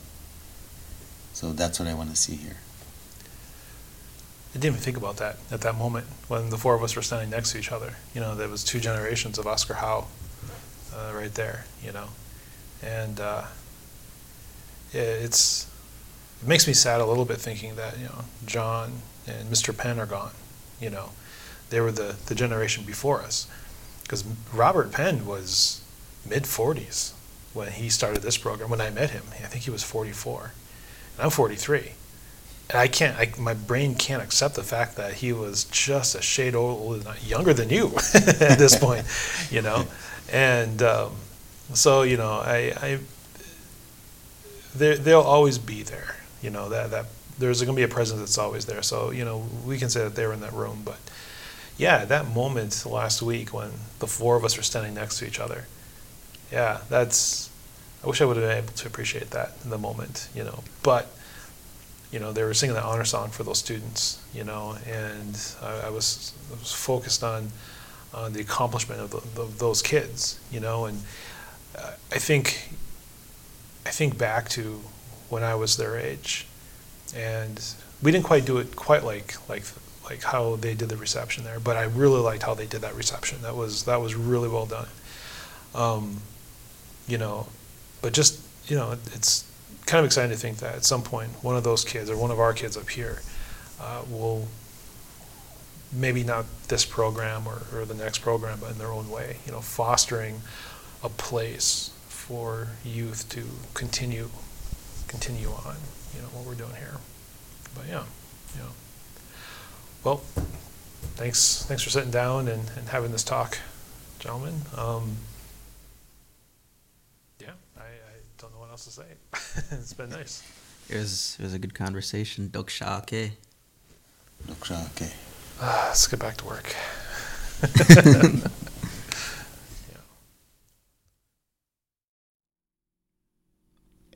So that's what I want to see here. I didn't even think about that at that moment when the four of us were standing next to each other. You know, there was two generations of Oscar Howe uh, right there, you know. And uh, it's it makes me sad a little bit thinking that you know John and Mr. Penn are gone. You know, they were the the generation before us, because Robert Penn was mid 40s when he started this program. When I met him, I think he was 44, and I'm 43. And I can't, I, my brain can't accept the fact that he was just a shade older, younger than you at this point, you know. And um, so, you know, I, I they'll always be there. You know, that, that there's going to be a presence that's always there. So, you know, we can say that they were in that room. But yeah, that moment last week when the four of us were standing next to each other, yeah, that's, I wish I would have been able to appreciate that in the moment, you know. But, you know, they were singing the honor song for those students, you know, and I, I was, I was focused on, uh, the accomplishment of, the, of, those kids, you know, and uh, I think I think back to when I was their age, and we didn't quite do it quite like like like how they did the reception there, but I really liked how they did that reception. That was that was really well done. Um, you know, but just you know, it's kind of exciting to think that at some point one of those kids or one of our kids up here uh, will maybe not this program or, or the next program, but in their own way, you know, fostering a place for youth to continue continue on, you know, what we're doing here. But yeah, yeah. Well, thanks thanks for sitting down and, and having this talk, gentlemen. Um, yeah, I, I don't know what else to say. it's been nice. It was it was a good conversation. Dokshake. Dokshake. Uh, let's get back to work.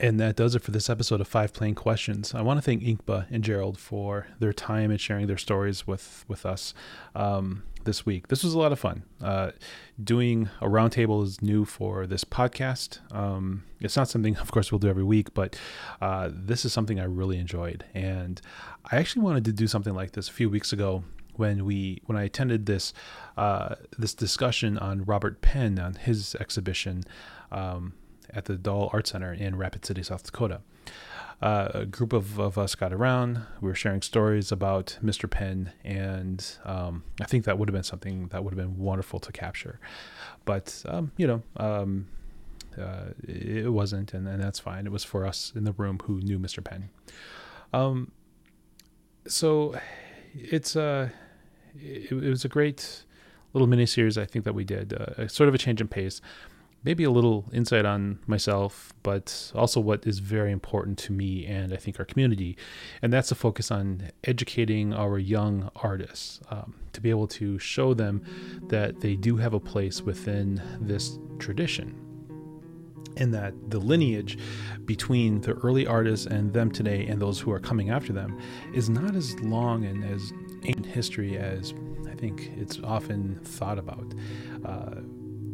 And that does it for this episode of Five Plain Questions. I want to thank Inkpa and Gerald for their time and sharing their stories with with us um, this week. This was a lot of fun. Uh, doing a roundtable is new for this podcast. Um, it's not something, of course, we'll do every week, but uh, this is something I really enjoyed. And I actually wanted to do something like this a few weeks ago when we when I attended this uh, this discussion on Robert Penn on his exhibition um, at the Dahl Art Center in Rapid City, South Dakota. Uh, a group of, of us got around. We were sharing stories about Mr. Penn, and um, I think that would have been something that would have been wonderful to capture. But um, you know, um, uh, it wasn't, and, and that's fine. It was for us in the room who knew Mr. Penn. Um, so it's uh, it, it was a great little mini series I think that we did, uh, sort of a change in pace, maybe a little insight on myself, but also what is very important to me and I think our community, and that's a focus on educating our young artists um, to be able to show them that they do have a place within this tradition. And that the lineage between the early artists and them today and those who are coming after them is not as long and as ancient history as I think it's often thought about. Uh,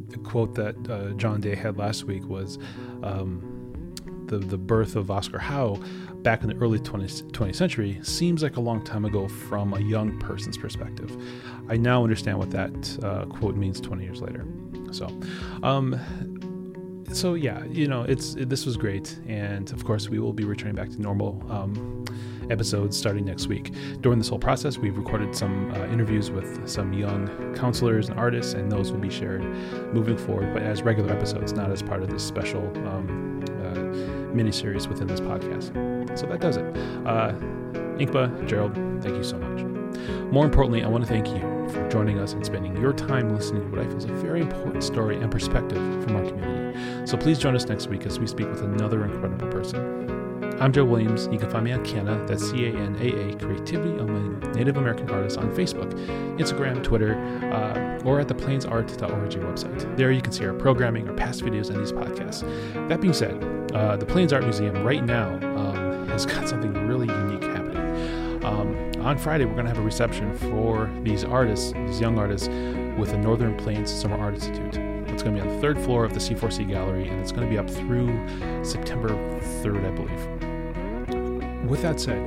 the quote that uh, John Day had last week was um, the, the birth of Oscar Howe back in the early 20th, 20th century seems like a long time ago from a young person's perspective. I now understand what that uh, quote means 20 years later. So, um, so yeah, you know, it's it, this was great, and of course, we will be returning back to normal um, episodes starting next week. During this whole process, we've recorded some uh, interviews with some young counselors and artists, and those will be shared moving forward, but as regular episodes, not as part of this special um, uh, mini series within this podcast. So that does it. Uh, Inkpa, Gerald, thank you so much. More importantly, I want to thank you for joining us and spending your time listening to what I feel is a very important story and perspective from our community. So please join us next week as we speak with another incredible person. I'm Joe Williams. You can find me on Canaa, that's C A N A A, Creativity Among Native American Artists on Facebook, Instagram, Twitter, uh, or at the plainsart.org website. There you can see our programming, our past videos, and these podcasts. That being said, uh, the Plains Art Museum right now um, has got something really unique happening. Um, on Friday, we're going to have a reception for these artists, these young artists, with the Northern Plains Summer Art Institute. It's going to be on the third floor of the C4C Gallery, and it's going to be up through September 3rd, I believe. With that said,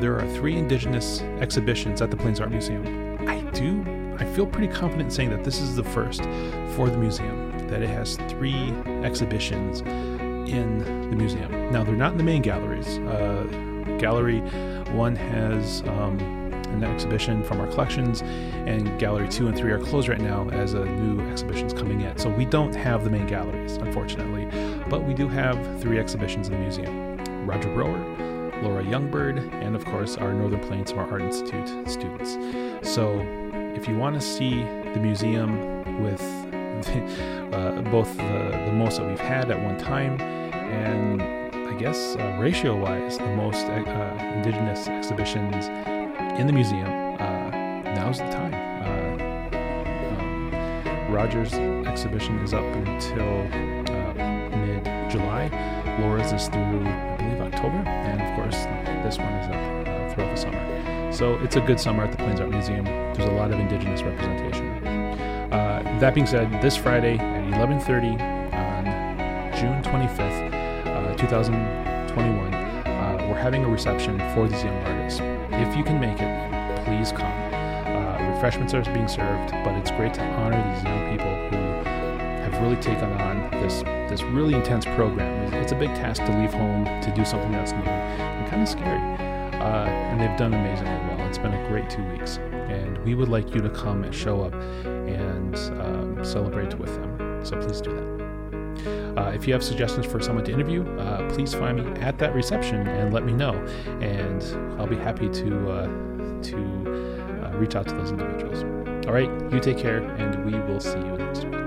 there are three Indigenous exhibitions at the Plains Art Museum. I do, I feel pretty confident saying that this is the first for the museum, that it has three exhibitions in the museum. Now, they're not in the main galleries. Uh, gallery one has um, an exhibition from our collections, and gallery two and three are closed right now as a new exhibition's coming in. So we don't have the main galleries, unfortunately, but we do have three exhibitions in the museum. Roger Broer, Laura Youngbird, and of course our Northern Plains Summer Art Institute students. So if you want to see the museum with the, uh, both the, the most that we've had at one time and I guess uh, ratio wise, the most uh, Indigenous exhibitions in the museum, uh, now's the time. Uh, um, Roger's exhibition is up until uh, mid July. Laura's is through I believe October, this one is up uh, throughout the summer. So it's a good summer at the Plains Art Museum. There's a lot of Indigenous representation. Uh, that being said, this Friday at 11:30 on June 25th, uh, 2021, uh, we're having a reception for these young artists. If you can make it, please come. Uh, refreshments are being served, but it's great to honor these young people who have really taken on this this really intense program. It's a big task to leave home to do something that's new kind of scary. Uh, and they've done amazingly well. It's been a great two weeks, and we would like you to come and show up and um, celebrate with them. So please do that. Uh, if you have suggestions for someone to interview, uh, please find me at that reception and let me know, and I'll be happy to uh, to uh, reach out to those individuals. All right, you take care, and we will see you next week.